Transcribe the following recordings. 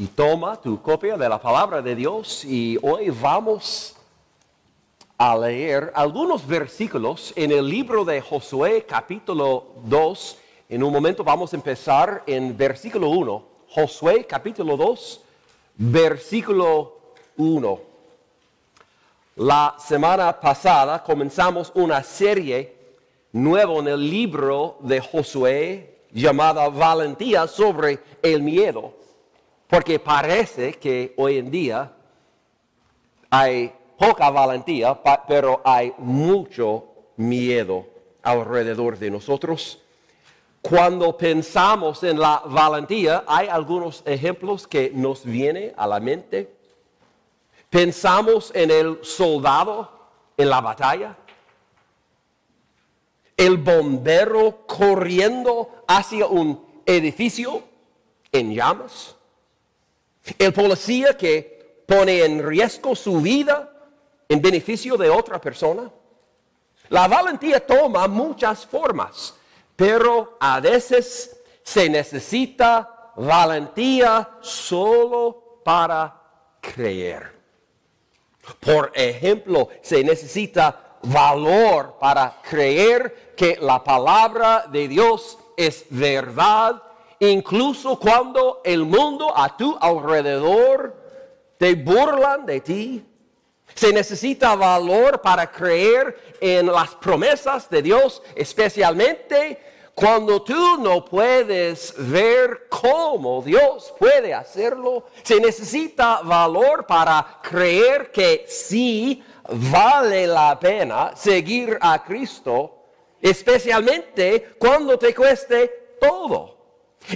y toma tu copia de la palabra de Dios y hoy vamos a leer algunos versículos en el libro de Josué capítulo 2. En un momento vamos a empezar en versículo 1. Josué capítulo 2, versículo 1. La semana pasada comenzamos una serie nueva en el libro de Josué llamada Valentía sobre el miedo. Porque parece que hoy en día hay poca valentía, pero hay mucho miedo alrededor de nosotros. Cuando pensamos en la valentía, hay algunos ejemplos que nos vienen a la mente. Pensamos en el soldado en la batalla, el bombero corriendo hacia un edificio en llamas, el policía que pone en riesgo su vida en beneficio de otra persona. La valentía toma muchas formas, pero a veces se necesita valentía solo para creer. Por ejemplo, se necesita valor para creer que la palabra de Dios es verdad incluso cuando el mundo a tu alrededor te burlan de ti. Se necesita valor para creer en las promesas de Dios, especialmente cuando tú no puedes ver cómo Dios puede hacerlo. Se necesita valor para creer que sí vale la pena seguir a Cristo, especialmente cuando te cueste todo.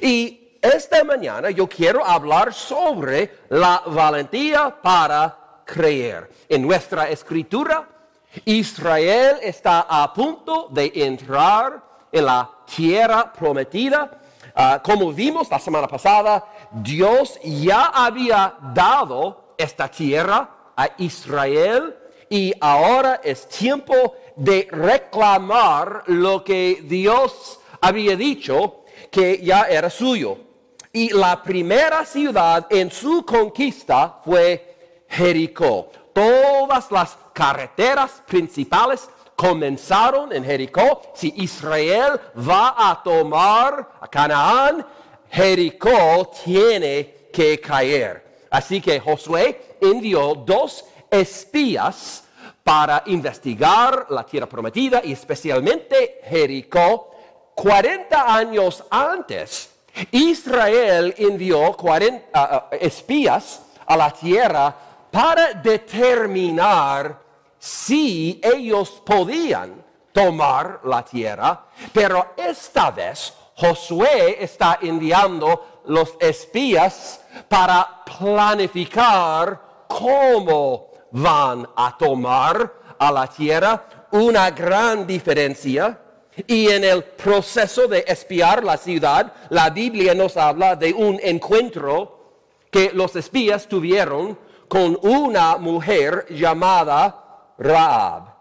Y esta mañana yo quiero hablar sobre la valentía para creer. En nuestra escritura, Israel está a punto de entrar en la tierra prometida. Ah, como vimos la semana pasada, Dios ya había dado esta tierra a Israel y ahora es tiempo de reclamar lo que Dios había dicho que ya era suyo. Y la primera ciudad en su conquista fue Jericó. Todas las carreteras principales comenzaron en Jericó. Si Israel va a tomar a Canaán, Jericó tiene que caer. Así que Josué envió dos espías para investigar la tierra prometida y especialmente Jericó 40 años antes, Israel envió 40 ah, ah, espías a la tierra para determinar si ellos podían tomar la tierra, pero esta vez Josué está enviando los espías para planificar cómo van a tomar a la tierra. Una gran diferencia y en el proceso de espiar la ciudad, la Biblia nos habla de un encuentro que los espías tuvieron con una mujer llamada Raab.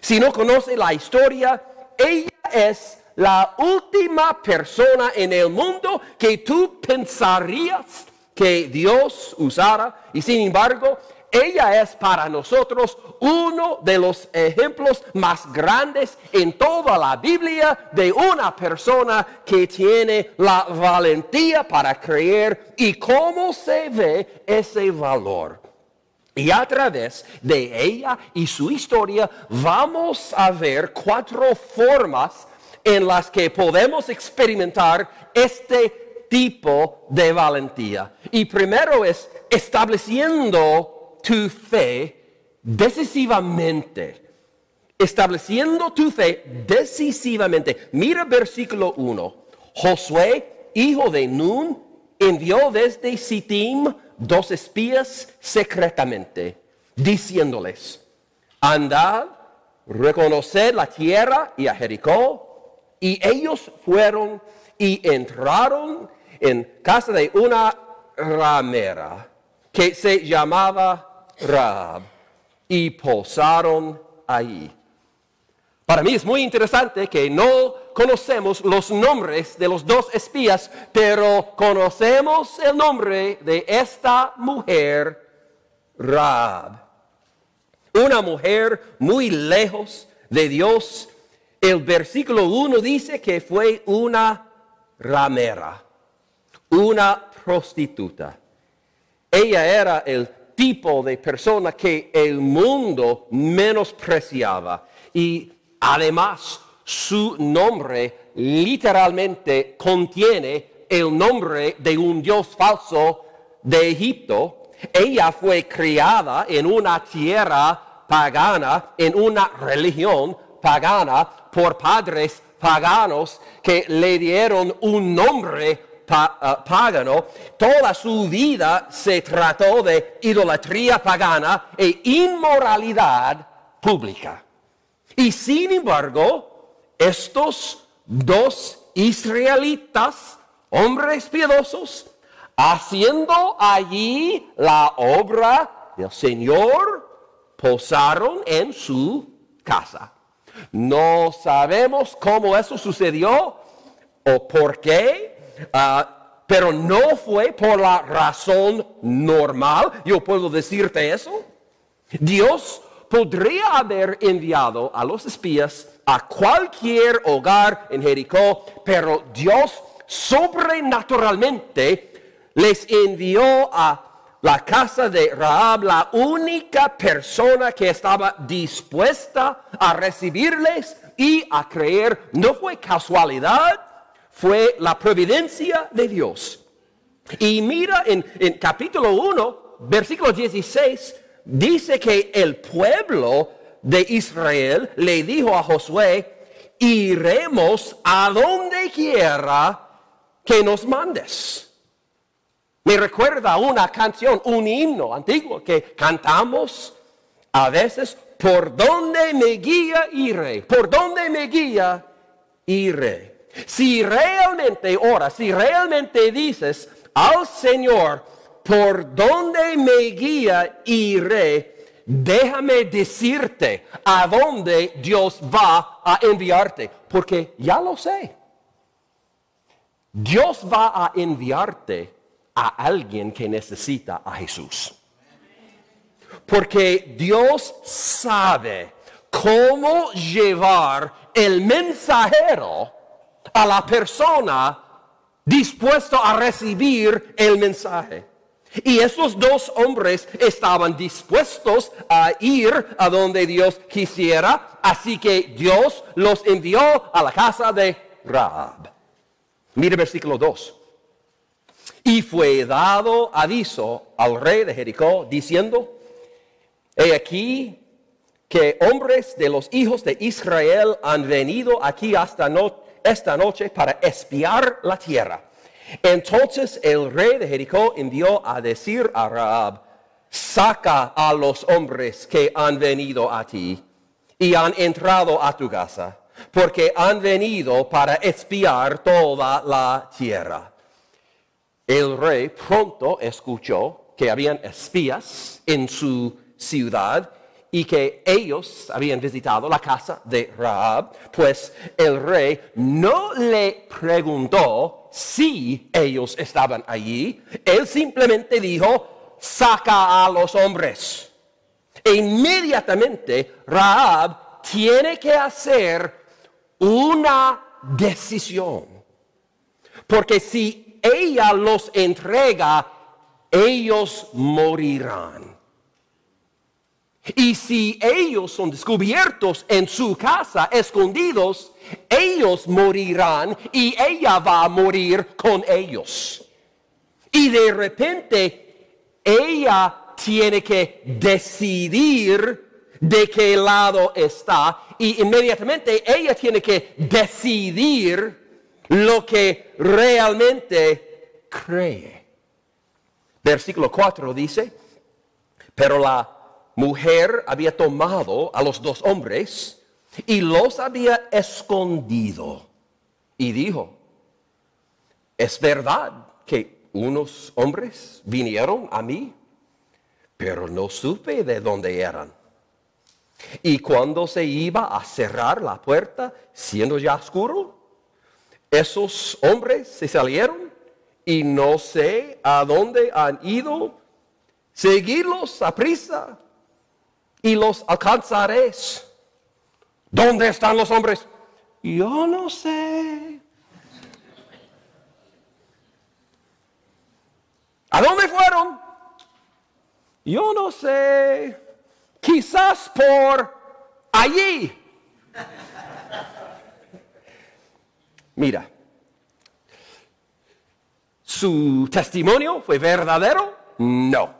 Si no conoce la historia, ella es la última persona en el mundo que tú pensarías que Dios usara y sin embargo ella es para nosotros uno de los ejemplos más grandes en toda la Biblia de una persona que tiene la valentía para creer y cómo se ve ese valor. Y a través de ella y su historia vamos a ver cuatro formas en las que podemos experimentar este tipo de valentía. Y primero es estableciendo tu fe decisivamente. Estableciendo tu fe decisivamente. Mira versículo 1. Josué, hijo de Nun, envió desde Sittim dos espías secretamente, diciéndoles, andad, reconoced la tierra y a Jericó. Y ellos fueron y entraron en casa de una ramera que se llamaba Y posaron ahí. Para mí es muy interesante que no conocemos los nombres de los dos espías, pero conocemos el nombre de esta mujer, Rab. Una mujer muy lejos de Dios. El versículo 1 dice que fue una ramera, una prostituta. Ella era el tipo de persona que el mundo menospreciaba y Además, su nombre literalmente contiene el nombre de un dios falso de Egipto. Ella fue criada en una tierra pagana, en una religión pagana, por padres paganos que le dieron un nombre eh, pagano. Toda su vida se trató de idolatría pagana e inmoralidad pública. Y sin embargo, estos dos israelitas, hombres piadosos, haciendo allí la obra del Señor, posaron en su casa. No sabemos cómo eso sucedió o por qué, ah, pero no fue por la razón normal. Yo puedo decirte eso. Dios podría haber enviado a los espías a cualquier hogar en Jericó, pero Dios sobrenaturalmente les envió a la casa de Raab, la única persona que estaba dispuesta a recibirles y a creer. No fue casualidad, fue la providencia de Dios. Y mira en, capítulo 1, versículo 16, dice que el pueblo de Israel le dijo a Josué, iremos a donde quiera que nos mandes. Me recuerda una canción, un himno antiguo que cantamos a veces, por donde me guía iré, por donde me guía iré. Si realmente ora, si realmente dices al Señor, por donde me guía iré, déjame decirte a dónde Dios va a enviarte, porque ya lo sé. Dios va a enviarte a alguien que necesita a Jesús. Porque Dios sabe cómo llevar el mensajero a la persona dispuesto a recibir el mensaje. Y esos dos hombres estaban dispuestos a ir a donde Dios quisiera, así que Dios los envió a la casa de Rahab. Mire versículo 2. Y fue dado aviso al rey de Jericó diciendo, he aquí que hombres de los hijos de Israel han venido aquí hasta esta noche para espiar la tierra. Entonces el rey de Jericó envió a decir a Raab, saca a los hombres que han venido a ti y han entrado a tu casa, porque han venido para espiar toda la tierra. El rey pronto escuchó que habían espías en su ciudad y que ellos habían visitado la casa de Raab, pues el rey no le preguntó si ellos estaban allí, él simplemente dijo, saca a los hombres. E inmediatamente Raab tiene que hacer una decisión, porque si ella los entrega, ellos morirán. Y si ellos son descubiertos en su casa, escondidos, ellos morirán y ella va a morir con ellos. Y de repente ella tiene que decidir de qué lado está y inmediatamente ella tiene que decidir lo que realmente cree. Versículo 4 dice, pero la mujer había tomado a los dos hombres y los había escondido. Y dijo, es verdad que unos hombres vinieron a mí, pero no supe de dónde eran. Y cuando se iba a cerrar la puerta, siendo ya oscuro, esos hombres se salieron y no sé a dónde han ido. Seguirlos a prisa y los alcanzaréis. ¿Dónde están los hombres? Yo no sé. ¿A dónde fueron? Yo no sé. Quizás por allí. Mira, ¿su testimonio fue verdadero? No.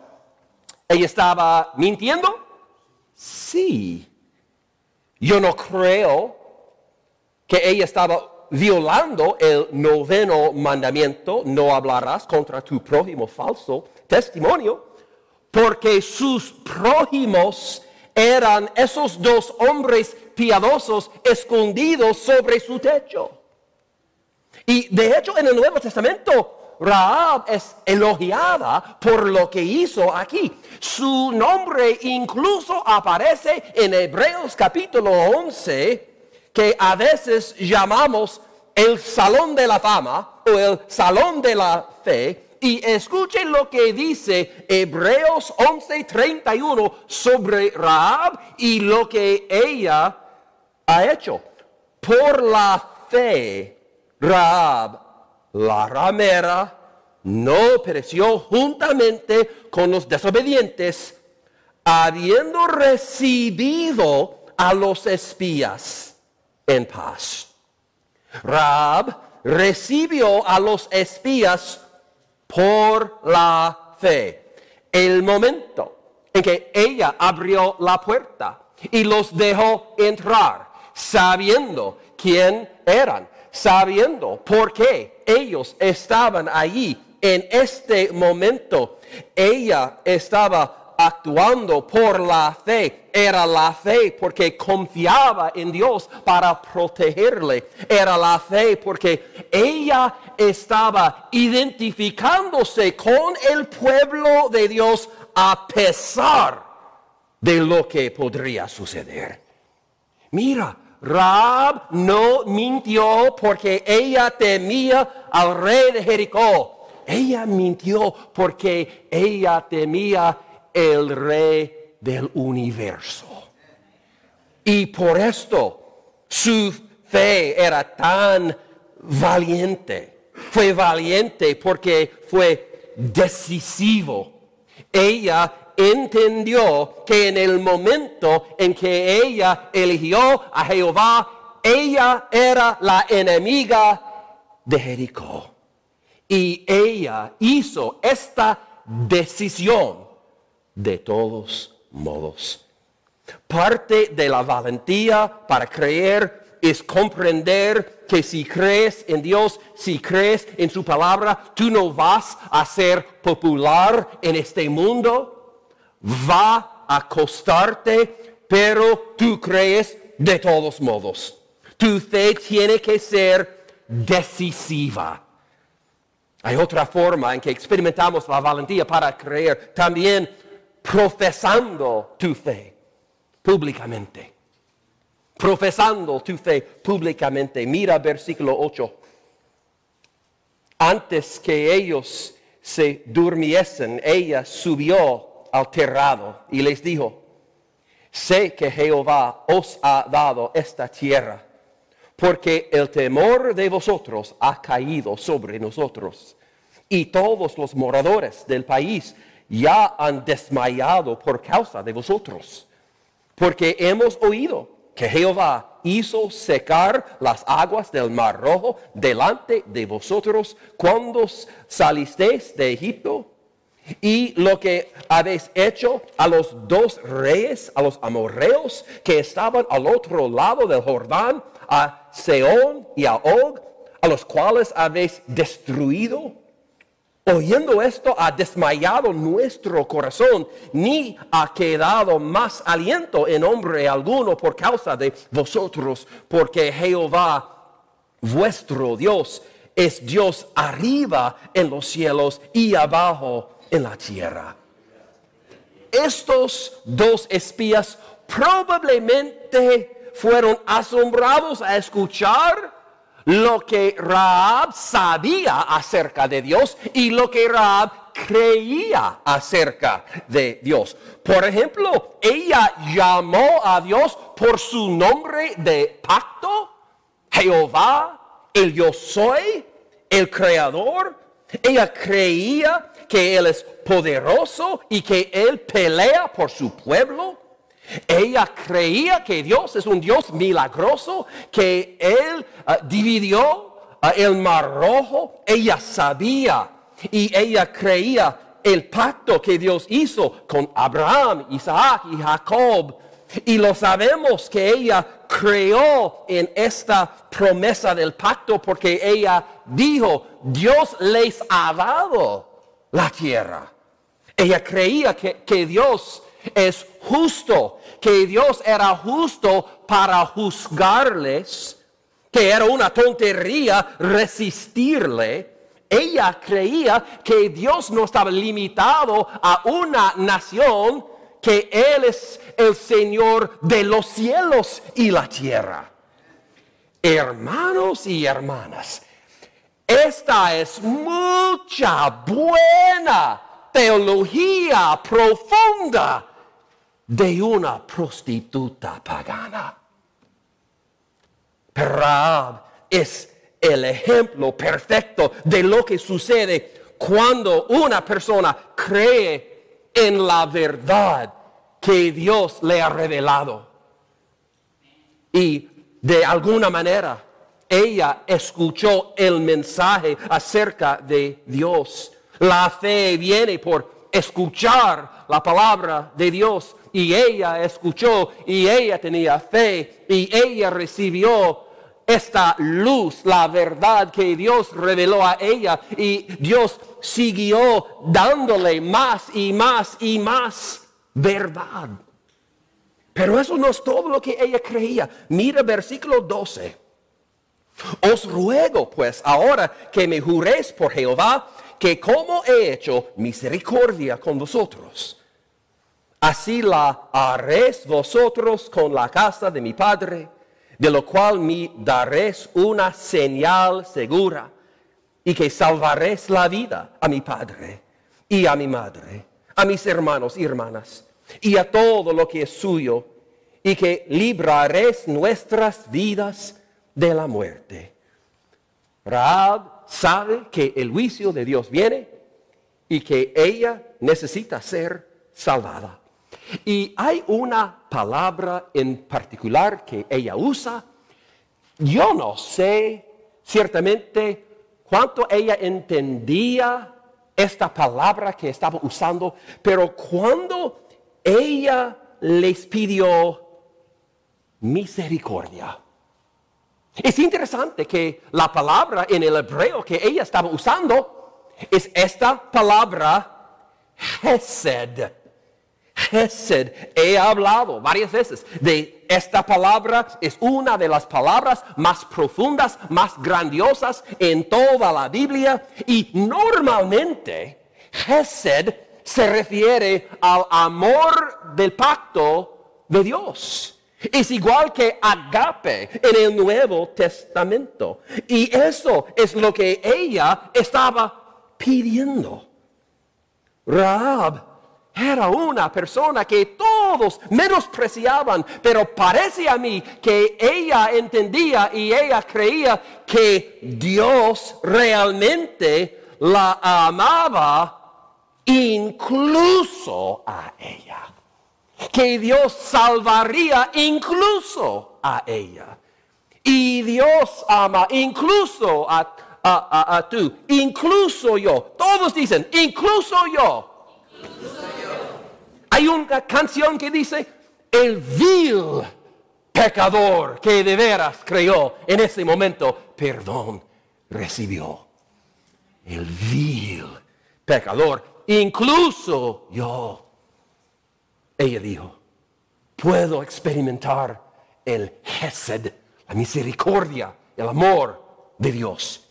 ¿Ella estaba mintiendo? Sí. Yo no creo que ella estaba violando el noveno mandamiento, no hablarás contra tu prójimo falso testimonio, porque sus prójimos eran esos dos hombres piadosos escondidos sobre su techo. Y de hecho en el Nuevo Testamento Raab es elogiada por lo que hizo aquí. Su nombre incluso aparece en Hebreos capítulo 11, que a veces llamamos el salón de la fama o el salón de la fe. Y escuchen lo que dice Hebreos 11:31 sobre Raab y lo que ella ha hecho. Por la fe, Raab la ramera no pereció juntamente con los desobedientes, habiendo recibido a los espías en paz. Rab recibió a los espías por la fe. El momento en que ella abrió la puerta y los dejó entrar, sabiendo quién eran sabiendo por qué ellos estaban allí en este momento. Ella estaba actuando por la fe. Era la fe porque confiaba en Dios para protegerle. Era la fe porque ella estaba identificándose con el pueblo de Dios a pesar de lo que podría suceder. Mira, Raab no mintió porque ella temía al rey de Jericó. Ella mintió porque ella temía el rey del universo. Y por esto su fe era tan valiente. Fue valiente porque fue decisivo. Ella entendió que en el momento en que ella eligió a Jehová, ella era la enemiga de Jericó. Y ella hizo esta decisión de todos modos. Parte de la valentía para creer es comprender que si crees en Dios, si crees en su palabra, tú no vas a ser popular en este mundo va a costarte, pero tú crees de todos modos. Tu fe tiene que ser decisiva. Hay otra forma en que experimentamos la valentía para creer, también profesando tu fe públicamente. Profesando tu fe públicamente. Mira versículo 8. Antes que ellos se durmiesen, ella subió alterado y les dijo, sé que Jehová os ha dado esta tierra, porque el temor de vosotros ha caído sobre nosotros, y todos los moradores del país ya han desmayado por causa de vosotros, porque hemos oído que Jehová hizo secar las aguas del mar rojo delante de vosotros cuando salisteis de Egipto y lo que habéis hecho a los dos reyes, a los amorreos que estaban al otro lado del Jordán, a Seón y a Og, a los cuales habéis destruido. Oyendo esto ha desmayado nuestro corazón, ni ha quedado más aliento en hombre alguno por causa de vosotros, porque Jehová, vuestro Dios, es Dios arriba en los cielos y abajo en la tierra. Estos dos espías probablemente fueron asombrados a escuchar lo que Raab sabía acerca de Dios y lo que Raab creía acerca de Dios. Por ejemplo, ella llamó a Dios por su nombre de pacto, Jehová, el yo soy, el creador. Ella creía que Él es poderoso y que Él pelea por su pueblo. Ella creía que Dios es un Dios milagroso, que Él ah, dividió ah, el mar rojo. Ella sabía y ella creía el pacto que Dios hizo con Abraham, Isaac y Jacob. Y lo sabemos que ella creó en esta promesa del pacto porque ella dijo, Dios les ha dado la tierra. Ella creía que, que Dios es justo, que Dios era justo para juzgarles, que era una tontería resistirle. Ella creía que Dios no estaba limitado a una nación, que Él es el Señor de los cielos y la tierra. Hermanos y hermanas, esta es mucha buena teología profunda de una prostituta pagana. Raab es el ejemplo perfecto de lo que sucede cuando una persona cree en la verdad que Dios le ha revelado. Y de alguna manera ella escuchó el mensaje acerca de Dios. La fe viene por escuchar la palabra de Dios y ella escuchó y ella tenía fe y ella recibió esta luz, la verdad que Dios reveló a ella y Dios siguió dándole más y más y más verdad. Pero eso no es todo lo que ella creía. Mira versículo 12. Os ruego pues ahora que me juréis por Jehová que como he hecho misericordia con vosotros. Así la haréis vosotros con la casa de mi Padre, de lo cual me daréis una señal segura, y que salvaréis la vida a mi Padre y a mi Madre, a mis hermanos y hermanas, y a todo lo que es suyo, y que libraréis nuestras vidas de la muerte. Raab sabe que el juicio de Dios viene y que ella necesita ser salvada. Y hay una palabra en particular que ella usa. Yo no sé ciertamente cuánto ella entendía esta palabra que estaba usando, pero cuando ella les pidió misericordia. Es interesante que la palabra en el hebreo que ella estaba usando es esta palabra Hesed. Hesed. He hablado varias veces de esta palabra. Es una de las palabras más profundas, más grandiosas en toda la Biblia. Y normalmente Hesed se refiere al amor del pacto de Dios. Es igual que agape en el Nuevo Testamento. Y eso es lo que ella estaba pidiendo. Raab era una persona que todos menospreciaban, pero parece a mí que ella entendía y ella creía que Dios realmente la amaba incluso a ella. Que Dios salvaría incluso a ella. Y Dios ama incluso a, a, tú, incluso yo. Todos dicen, incluso yo. Hay una canción que dice, el vil pecador que de veras creyó en ese momento, perdón recibió. El vil pecador, incluso yo. Ella dijo, puedo experimentar el Hesed, la misericordia, el amor de Dios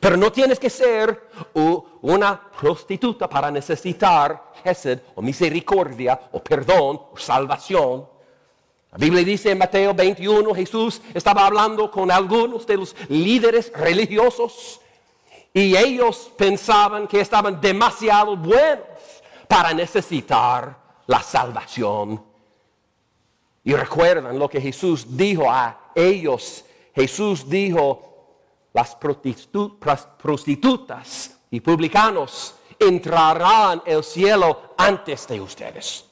pero no tienes que ser una prostituta para necesitar Hesed o misericordia o perdón o salvación. La Biblia dice en Mateo 21, Jesús estaba hablando con algunos de los líderes religiosos y ellos pensaban que estaban demasiado buenos para necesitar la salvación. Y recuerdan lo que Jesús dijo a ellos. Jesús dijo, las prostitutas y publicanos entrarán el cielo antes de ustedes.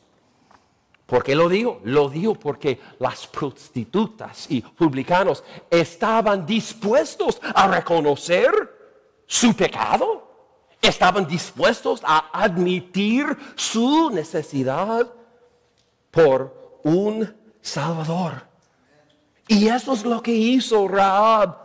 ¿Por qué lo digo? Lo digo porque las prostitutas y publicanos estaban dispuestos a reconocer su pecado. Estaban dispuestos a admitir su necesidad por un Salvador. Y eso es lo que hizo Raab.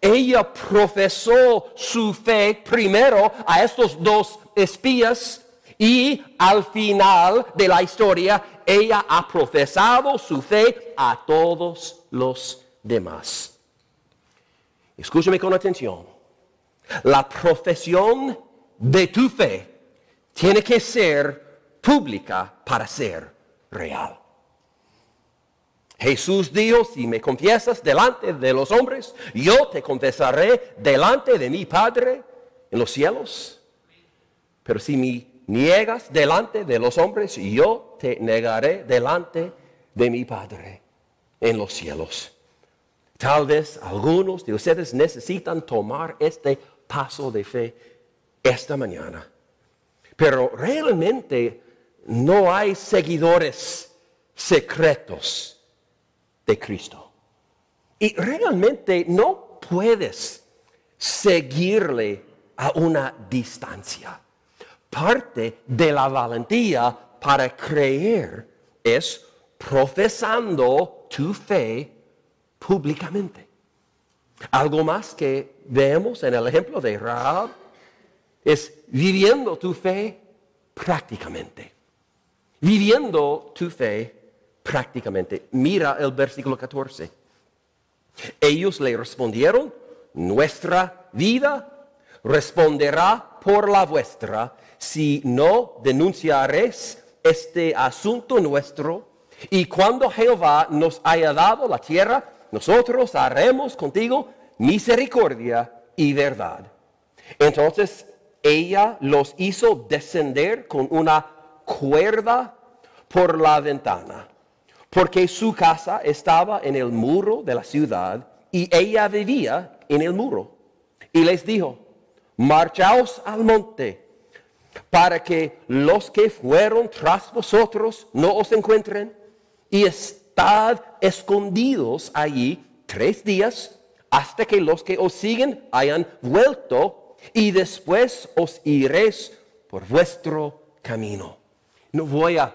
Ella profesó su fe primero a estos dos espías y al final de la historia ella ha profesado su fe a todos los demás. Escúchame con atención. La profesión de tu fe tiene que ser pública para ser real. Jesús dijo, si me confiesas delante de los hombres, yo te confesaré delante de mi Padre en los cielos. Pero si me niegas delante de los hombres, yo te negaré delante de mi Padre en los cielos. Tal vez algunos de ustedes necesitan tomar este paso de fe esta mañana. Pero realmente no hay seguidores secretos de Cristo. Y realmente no puedes seguirle a una distancia. Parte de la valentía para creer es profesando tu fe públicamente. Algo más que vemos en el ejemplo de Rahab es viviendo tu fe prácticamente. Viviendo tu fe prácticamente. Mira el versículo 14. Ellos le respondieron, nuestra vida responderá por la vuestra si no denunciaréis este asunto nuestro. Y cuando Jehová nos haya dado la tierra, nosotros haremos contigo misericordia y verdad. Entonces ella los hizo descender con una cuerda por la ventana porque su casa estaba en el muro de la ciudad y ella vivía en el muro. Y les dijo, marchaos al monte para que los que fueron tras vosotros no os encuentren y estad escondidos allí tres días hasta que los que os siguen hayan vuelto y después os iréis por vuestro camino. No voy a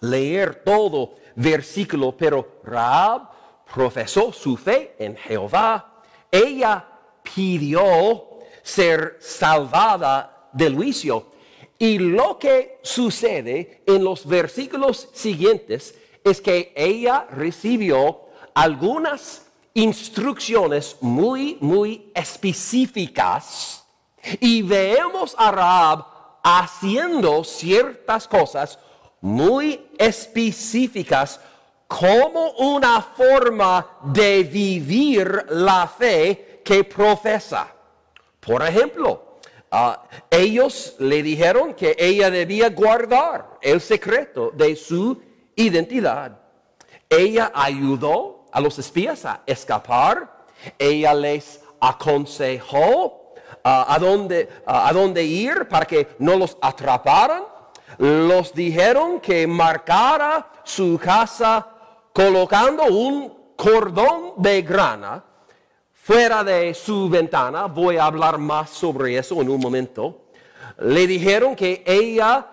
leer todo versículo, pero Raab profesó su fe en Jehová. Ella pidió ser salvada del juicio. Y lo que sucede en los versículos siguientes es que ella recibió algunas instrucciones muy, muy específicas y vemos a Raab haciendo ciertas cosas muy específicas como una forma de vivir la fe que profesa. Por ejemplo, ah, ellos le dijeron que ella debía guardar el secreto de su identidad. Ella ayudó a los espías a escapar. Ella les aconsejó a, dónde, a dónde ir para que no los atraparan los dijeron que marcara su casa colocando un cordón de grana fuera de su ventana. Voy a hablar más sobre eso en un momento. Le dijeron que ella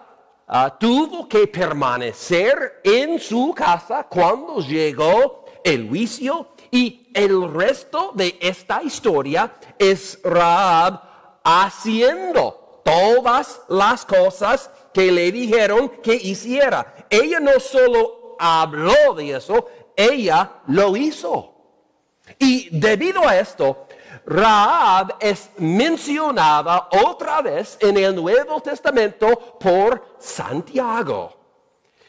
ah, tuvo que permanecer en su casa cuando llegó el juicio y el resto de esta historia es Raab haciendo todas las cosas que le dijeron que hiciera. Ella no solo habló de eso, ella lo hizo. Y debido a esto, Raab es mencionada otra vez en el Nuevo Testamento por Santiago.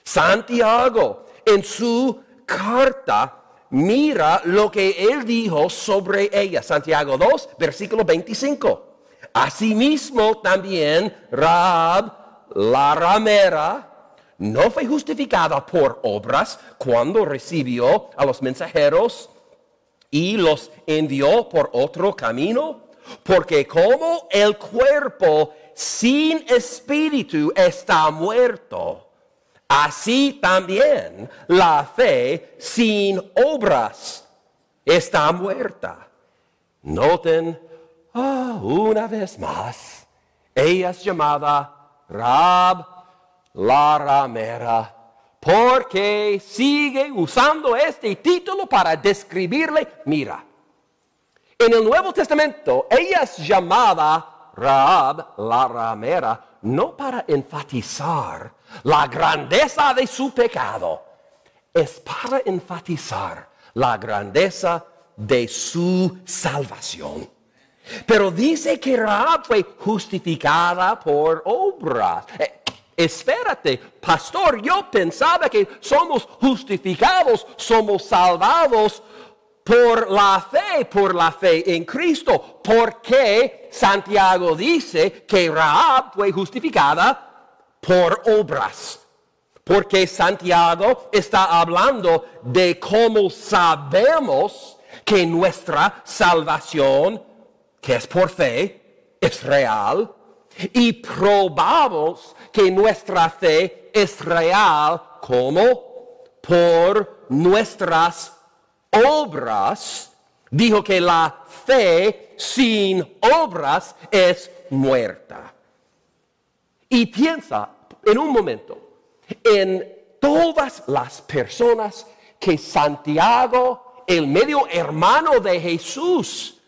Santiago en su carta, mira lo que él dijo sobre ella. Santiago 2, versículo 25. Asimismo también Rab, la ramera, no fue justificada por obras cuando recibió a los mensajeros y los envió por otro camino, porque como el cuerpo sin espíritu está muerto, así también la fe sin obras está muerta. Noten ah, una vez más, ella es llamada Rab la ramera porque sigue usando este título para describirle, mira, en el Nuevo Testamento ella es llamada Raab la ramera, no para enfatizar la grandeza de su pecado, es para enfatizar la grandeza de su salvación. Pero dice que Raab fue justificada por obras. Eh, espérate, pastor, yo pensaba que somos justificados, somos salvados por la fe, por la fe en Cristo. Porque Santiago dice que Raab fue justificada por obras. Porque Santiago está hablando de cómo sabemos que nuestra salvación, que es por fe, es real y probamos que nuestra fe es real como por nuestras obras. Dijo que la fe sin obras es muerta. Y piensa en un momento en todas las personas que Santiago, el medio hermano de Jesús,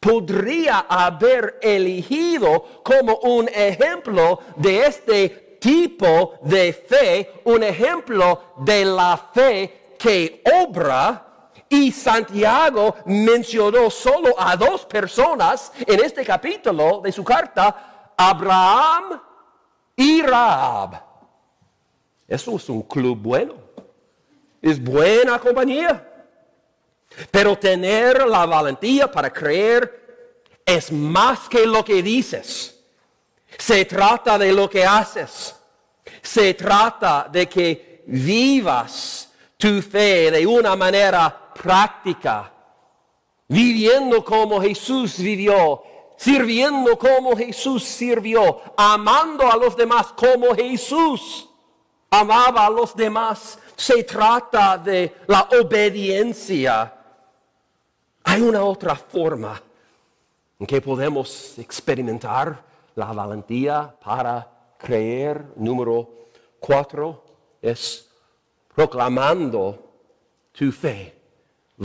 podría haber elegido como un ejemplo de este tipo de fe, un ejemplo de la fe que obra. Y Santiago mencionó solo a dos personas en este capítulo de su carta, Abraham y Raab. Eso es un club bueno. Es buena compañía. Pero tener la valentía para creer es más que lo que dices. Se trata de lo que haces. Se trata de que vivas tu fe de una manera práctica, viviendo como Jesús vivió, sirviendo como Jesús sirvió, amando a los demás como Jesús amaba a los demás. Se trata de la obediencia hay una otra forma en que podemos experimentar la valentía para creer. Número cuatro es proclamando tu fe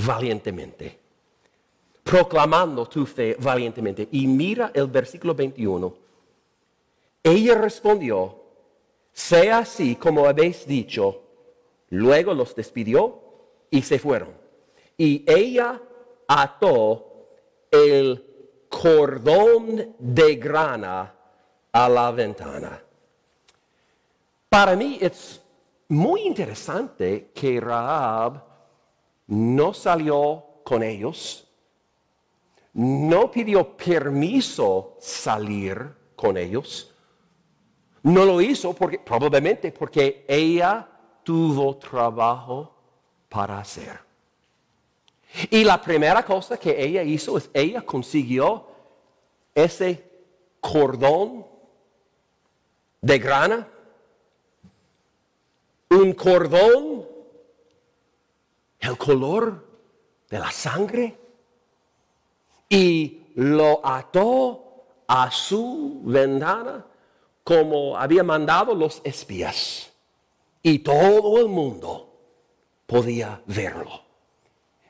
valientemente. Proclamando tu fe valientemente. Y mira el versículo 21. Ella respondió, sea así como habéis dicho. Luego los despidió y se fueron. Y ella ató el cordón de grana a la ventana. Para mí es muy interesante que Rahab no salió con ellos, no pidió permiso salir con ellos, no lo hizo porque probablemente porque ella tuvo trabajo para hacer. Y la primera cosa que ella hizo es, ella consiguió ese cordón de grana, un cordón, el color de la sangre, y lo ató a su ventana como había mandado los espías. Y todo el mundo podía verlo.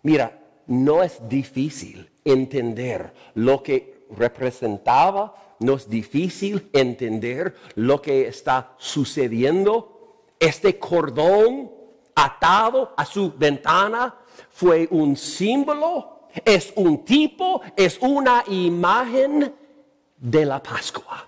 Mira, no es difícil entender lo que representaba, no es difícil entender lo que está sucediendo. Este cordón atado a su ventana fue un símbolo, es un tipo, es una imagen de la Pascua.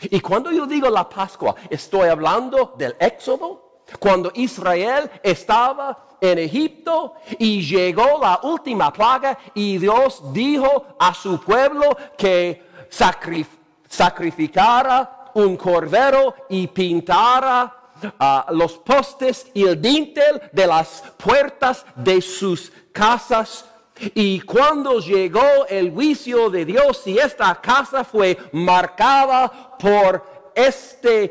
Y cuando yo digo la Pascua, estoy hablando del Éxodo, cuando Israel estaba en Egipto y llegó la última plaga y Dios dijo a su pueblo que sacrificara un cordero y pintara los postes y el dintel de las puertas de sus casas. Y cuando llegó el juicio de Dios y esta casa fue marcada por este,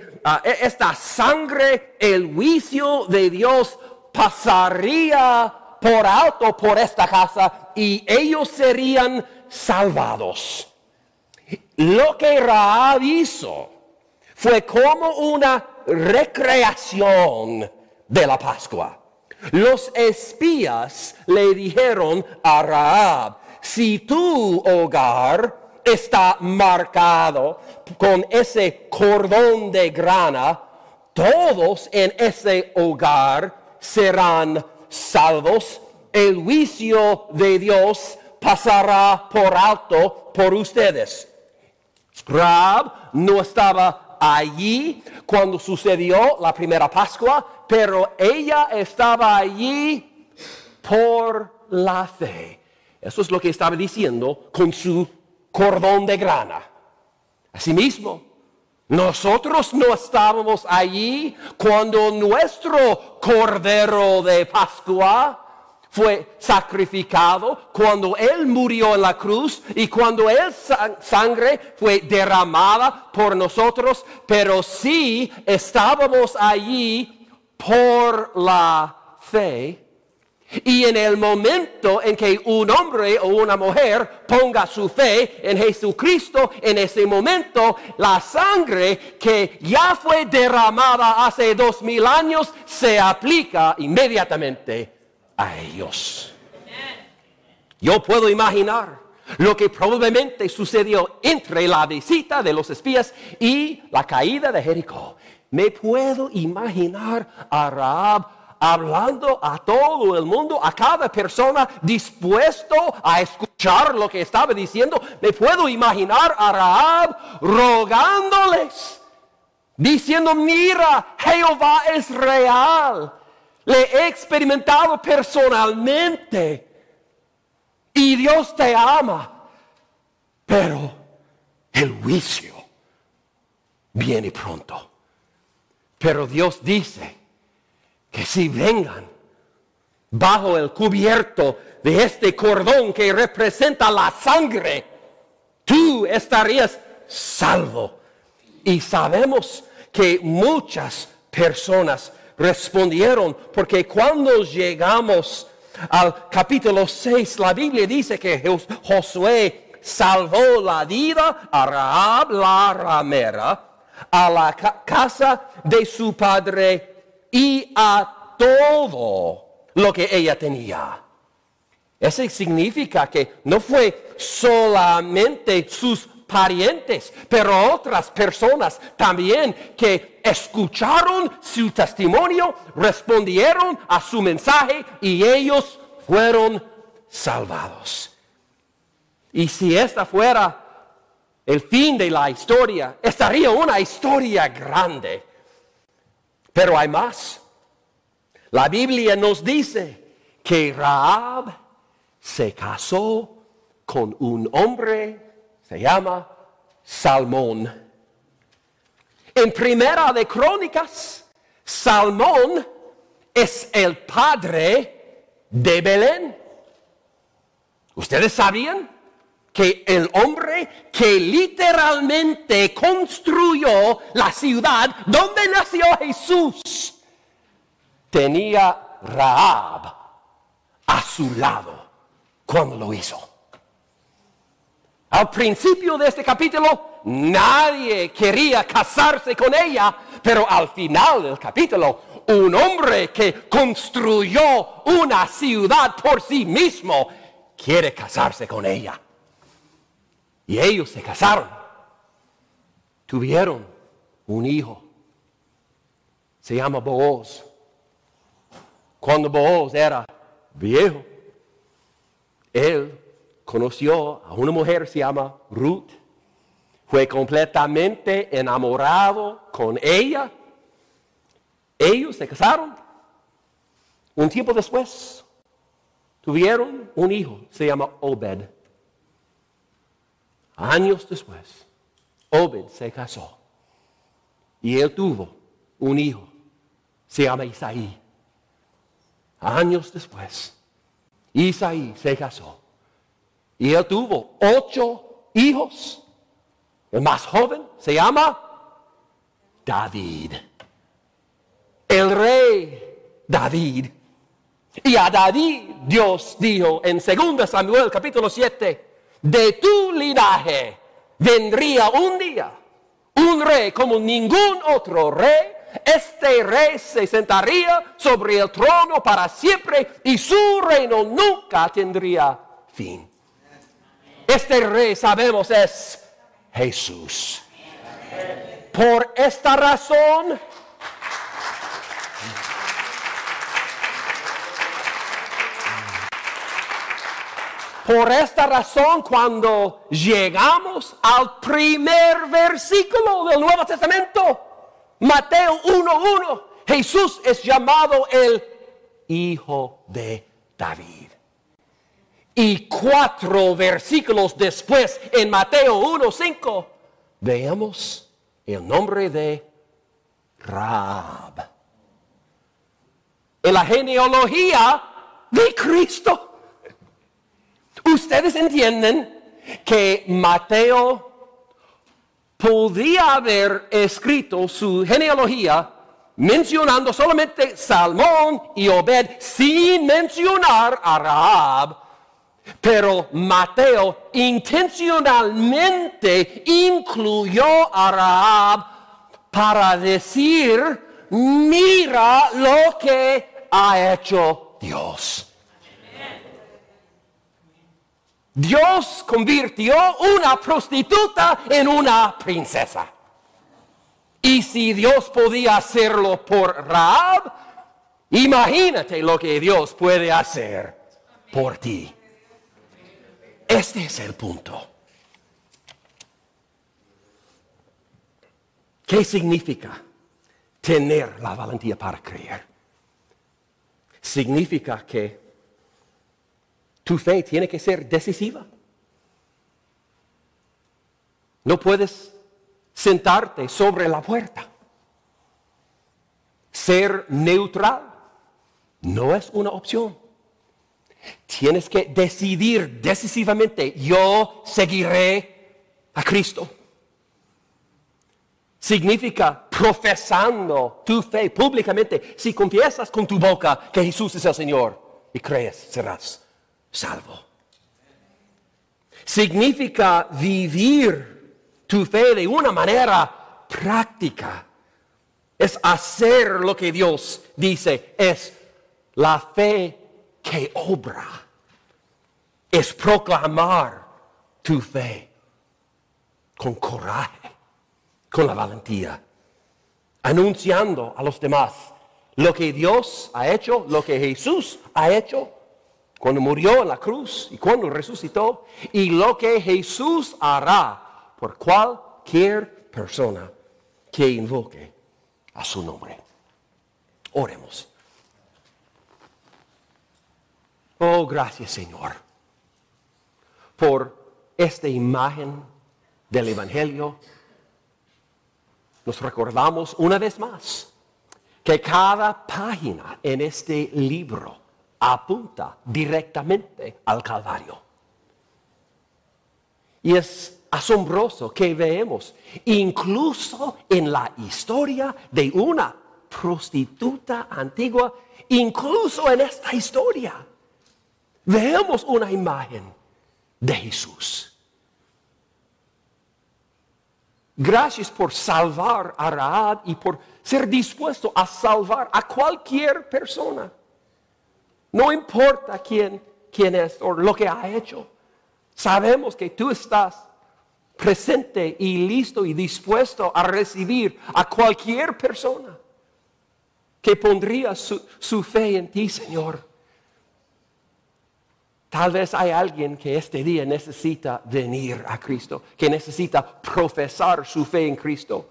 e, esta sangre, el juicio de Dios pasaría por alto por esta casa y ellos serían salvados. Lo que Raab hizo fue como una recreación de la Pascua. Los espías le dijeron a Raab, si tu hogar está marcado con ese cordón de grana, todos en ese hogar serán salvos. El juicio de Dios pasará por alto por ustedes. Raab no estaba allí cuando sucedió la primera Pascua, pero ella estaba allí por la fe. Eso es lo que estaba diciendo con su cordón de grana. Asimismo, nosotros no estábamos allí cuando nuestro cordero de Pascua fue sacrificado, cuando Él murió en la cruz y cuando Él sangre fue derramada por nosotros, pero sí estábamos allí por la fe. Y en el momento en que un hombre o una mujer ponga su fe en Jesucristo, en ese momento la sangre que ya fue derramada hace dos mil años se aplica inmediatamente a ellos. Yo puedo imaginar lo que probablemente sucedió entre la visita de los espías y la caída de Jericó. Me puedo imaginar a Raab hablando a todo el mundo, a cada persona dispuesto a escuchar lo que estaba diciendo. Me puedo imaginar a Raab rogándoles, diciendo, mira, Jehová es real. Le he experimentado personalmente y Dios te ama. Pero el juicio viene pronto. Pero Dios dice, que si vengan bajo el cubierto de este cordón que representa la sangre, tú estarías salvo. Y sabemos que muchas personas respondieron, porque cuando llegamos al capítulo 6, la Biblia dice que Josué salvó la vida a Rahab la ramera, a la casa de su padre y a todo lo que ella tenía. Eso significa que no fue solamente sus parientes, pero otras personas también que escucharon su testimonio, respondieron a su mensaje y ellos fueron salvados. Y si esta fuera el fin de la historia, estaría una historia grande. Pero hay más. La Biblia nos dice que Raab se casó con un hombre, se llama Salmón. En Primera de Crónicas, Salmón es el padre de Belén. ¿Ustedes sabían? que el hombre que literalmente construyó la ciudad donde nació Jesús tenía Raab a su lado cuando lo hizo. Al principio de este capítulo nadie quería casarse con ella, pero al final del capítulo un hombre que construyó una ciudad por sí mismo quiere casarse con ella. Y ellos se casaron. Tuvieron un hijo. Se llama Booz. Cuando Booz era viejo, él conoció a una mujer, se llama Ruth. Fue completamente enamorado con ella. Ellos se casaron. Un tiempo después tuvieron un hijo, se llama Obed. Años después, Obed se casó y él tuvo un hijo, se llama Isaí. Años después, Isaí se casó y él tuvo ocho hijos. El más joven se llama David. El rey David. Y a David Dios dijo en 2 Samuel capítulo 7, de tu linaje vendría un día un rey como ningún otro rey. Este rey se sentaría sobre el trono para siempre y su reino nunca tendría fin. Este rey sabemos es Jesús. Por esta razón, Por esta razón, cuando llegamos al primer versículo del Nuevo Testamento, Mateo 1.1, Jesús es llamado el Hijo de David. Y cuatro versículos después, en Mateo 1.5, veamos el nombre de Rab. En la genealogía de Cristo. Ustedes entienden que Mateo podía haber escrito su genealogía mencionando solamente Salmón y Obed sin mencionar a Rahab. Pero Mateo intencionalmente incluyó a Rahab para decir, mira lo que ha hecho Dios. Dios convirtió una prostituta en una princesa. Y si Dios podía hacerlo por Raab, imagínate lo que Dios puede hacer por ti. Este es el punto. ¿Qué significa tener la valentía para creer? Significa que tu fe tiene que ser decisiva. No puedes sentarte sobre la puerta. Ser neutral no es una opción. Tienes que decidir decisivamente, yo seguiré a Cristo. Significa profesando tu fe públicamente. Si confiesas con tu boca que Jesús es el Señor y crees, serás salvo. Significa vivir tu fe de una manera práctica. Es hacer lo que Dios dice. Es la fe que obra. Es proclamar tu fe con coraje, con la valentía, anunciando a los demás lo que Dios ha hecho, lo que Jesús ha hecho cuando murió en la cruz y cuando resucitó, y lo que Jesús hará por cualquier persona que invoque a su nombre. Oremos. Oh, gracias Señor por esta imagen del Evangelio. Nos recordamos una vez más que cada página en este libro apunta directamente al Calvario. Y es asombroso que veamos, incluso en la historia de una prostituta antigua, incluso en esta historia, veamos una imagen de Jesús. Gracias por salvar a Raad y por ser dispuesto a salvar a cualquier persona. No importa quién, quién es o lo que ha hecho. Sabemos que tú estás presente y listo y dispuesto a recibir a cualquier persona que pondría su, su, fe en ti, Señor. Tal vez hay alguien que este día necesita venir a Cristo, que necesita profesar su fe en Cristo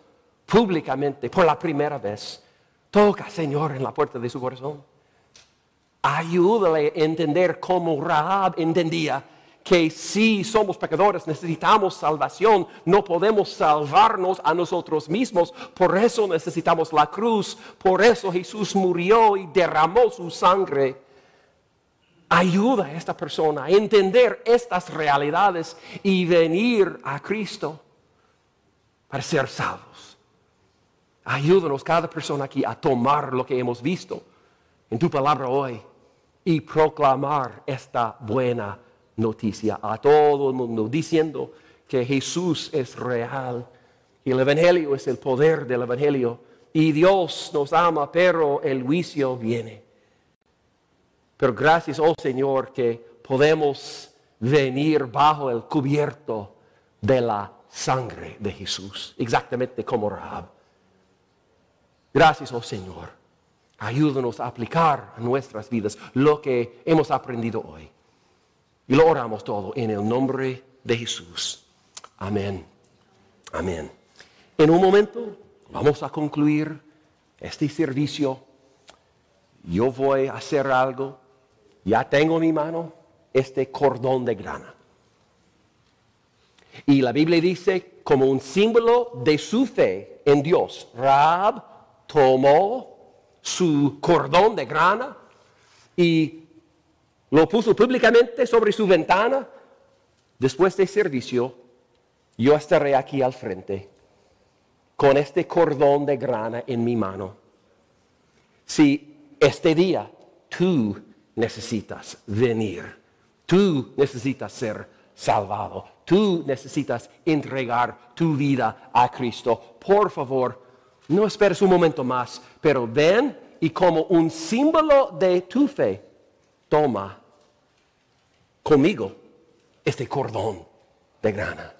públicamente por la primera vez. Toca, Señor, en la puerta de su corazón. Ayúdale a entender cómo Rahab entendía que si somos pecadores necesitamos salvación, no podemos salvarnos a nosotros mismos, por eso necesitamos la cruz, por eso Jesús murió y derramó su sangre. Ayuda a esta persona a entender estas realidades y venir a Cristo para ser salvos. Ayúdanos cada persona aquí a tomar lo que hemos visto en tu palabra hoy y proclamar esta buena noticia a todo el mundo, diciendo que Jesús es real y el Evangelio es el poder del Evangelio y Dios nos ama, pero el juicio viene. Pero gracias, oh Señor, que podemos venir bajo el cubierto de la sangre de Jesús, exactamente como Rahab. Gracias, oh Señor. Ayúdanos a aplicar a nuestras vidas lo que hemos aprendido hoy. Y lo oramos todo en el nombre de Jesús. Amén. Amén. En un momento vamos a concluir este servicio. Yo voy a hacer algo. Ya tengo en mi mano este cordón de grana. Y la Biblia dice, como un símbolo de su fe en Dios, Raab tomó su cordón de grana y lo puso públicamente sobre su ventana. Después de servicio, yo estaré aquí al frente con este cordón de grana en mi mano. Si este día tú necesitas venir, tú necesitas ser salvado, tú necesitas entregar tu vida a Cristo, por favor, no esperes un momento más, pero ven y como un símbolo de tu fe, toma conmigo este cordón de grana.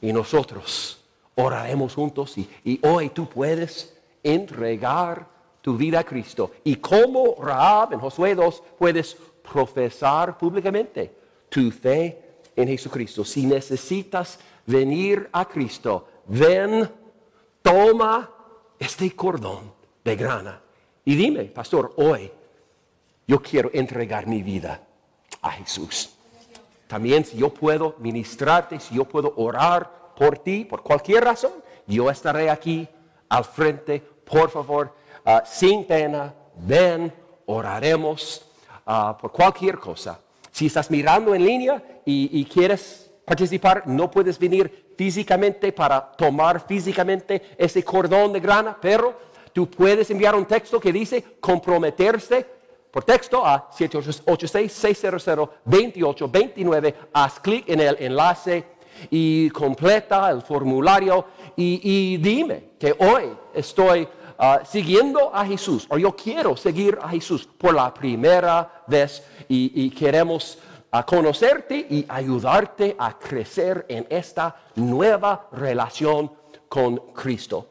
Y nosotros oraremos juntos y, hoy tú puedes entregar tu vida a Cristo. Y como Raab en Josué 2 puedes profesar públicamente tu fe en Jesucristo. Si necesitas venir a Cristo, ven, toma este cordón de grana. Y dime, pastor, hoy yo quiero entregar mi vida a Jesús. También si yo puedo ministrarte, si yo puedo orar por ti, por cualquier razón, yo estaré aquí al frente. Por favor, ah, sin pena, ven, oraremos ah, por cualquier cosa. Si estás mirando en línea y, quieres participar, no puedes venir físicamente para tomar físicamente ese cordón de grana, pero tú puedes enviar un texto que dice comprometerse por texto a 786-600-2829. Haz clic en el enlace y completa el formulario y, dime que hoy estoy ah, siguiendo a Jesús o yo quiero seguir a Jesús por la primera vez y, queremos ah, conocerte y ayudarte a crecer en esta nueva relación con Cristo.